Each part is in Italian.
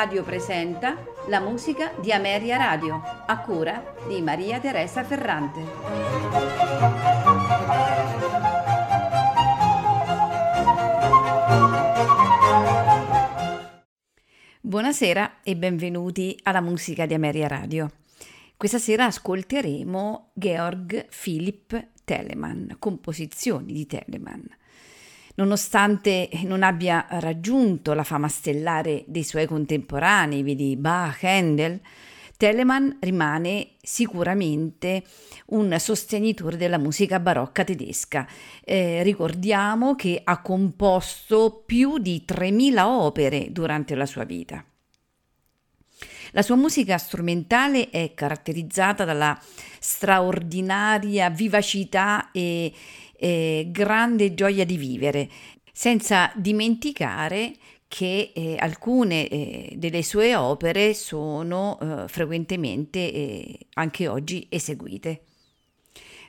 Radio presenta la musica di Ameria Radio, a cura di Maria Teresa Ferrante. Buonasera e benvenuti alla musica di Ameria Radio. Questa sera ascolteremo Georg Philipp Telemann, composizioni di Telemann. Nonostante non abbia raggiunto la fama stellare dei suoi contemporanei, vedi Bach, Handel, Telemann rimane sicuramente un sostenitore della musica barocca tedesca. Eh, ricordiamo che ha composto più di 3.000 opere durante la sua vita. La sua musica strumentale è caratterizzata dalla straordinaria vivacità e, e grande gioia di vivere, senza dimenticare che eh, alcune eh, delle sue opere sono eh, frequentemente eh, anche oggi eseguite.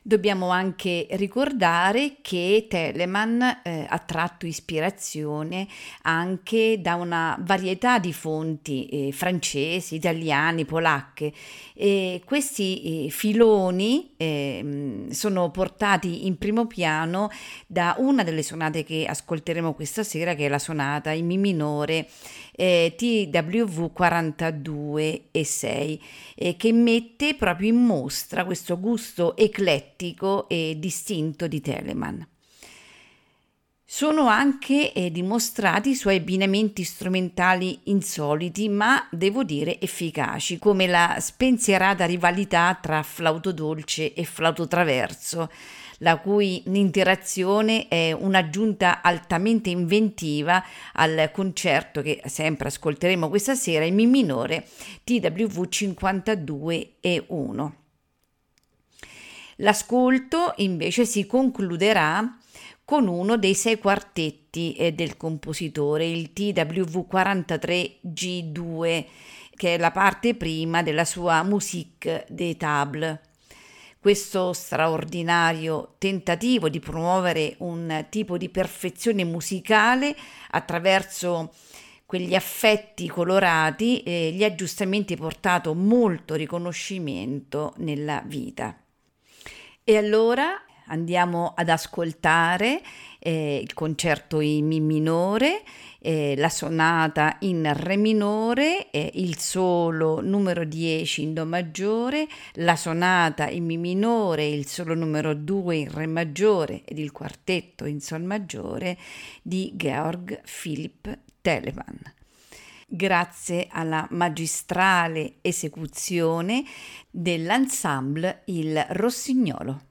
Dobbiamo anche ricordare che Telemann eh, ha tratto ispirazione anche da una varietà di fonti eh, francesi, italiane, polacche. E questi eh, filoni ehm, sono portati in primo piano da una delle sonate che ascolteremo questa sera, che è la sonata in Mi minore eh, TWV 42 e 6, eh, che mette proprio in mostra questo gusto eclettico e distinto di Telemann. Sono anche eh, dimostrati i suoi abbinamenti strumentali insoliti, ma devo dire efficaci, come la spensierata rivalità tra flauto dolce e flauto traverso, la cui interazione è un'aggiunta altamente inventiva al concerto che sempre ascolteremo questa sera in Mi minore TWV 52 e 1. L'ascolto invece si concluderà con uno dei sei quartetti eh, del compositore, il TWV 43 G2, che è la parte prima della sua Musique des Tables questo straordinario tentativo di promuovere un tipo di perfezione musicale attraverso quegli affetti colorati e gli aggiustamenti portato molto riconoscimento nella vita. E allora andiamo ad ascoltare eh, il concerto in Mi minore eh, la sonata in Re minore, eh, il solo numero 10 in Do maggiore, la sonata in Mi minore, il solo numero 2 in Re maggiore ed il quartetto in Sol maggiore di Georg Philipp Telemann grazie alla magistrale esecuzione dell'ensemble Il Rossignolo.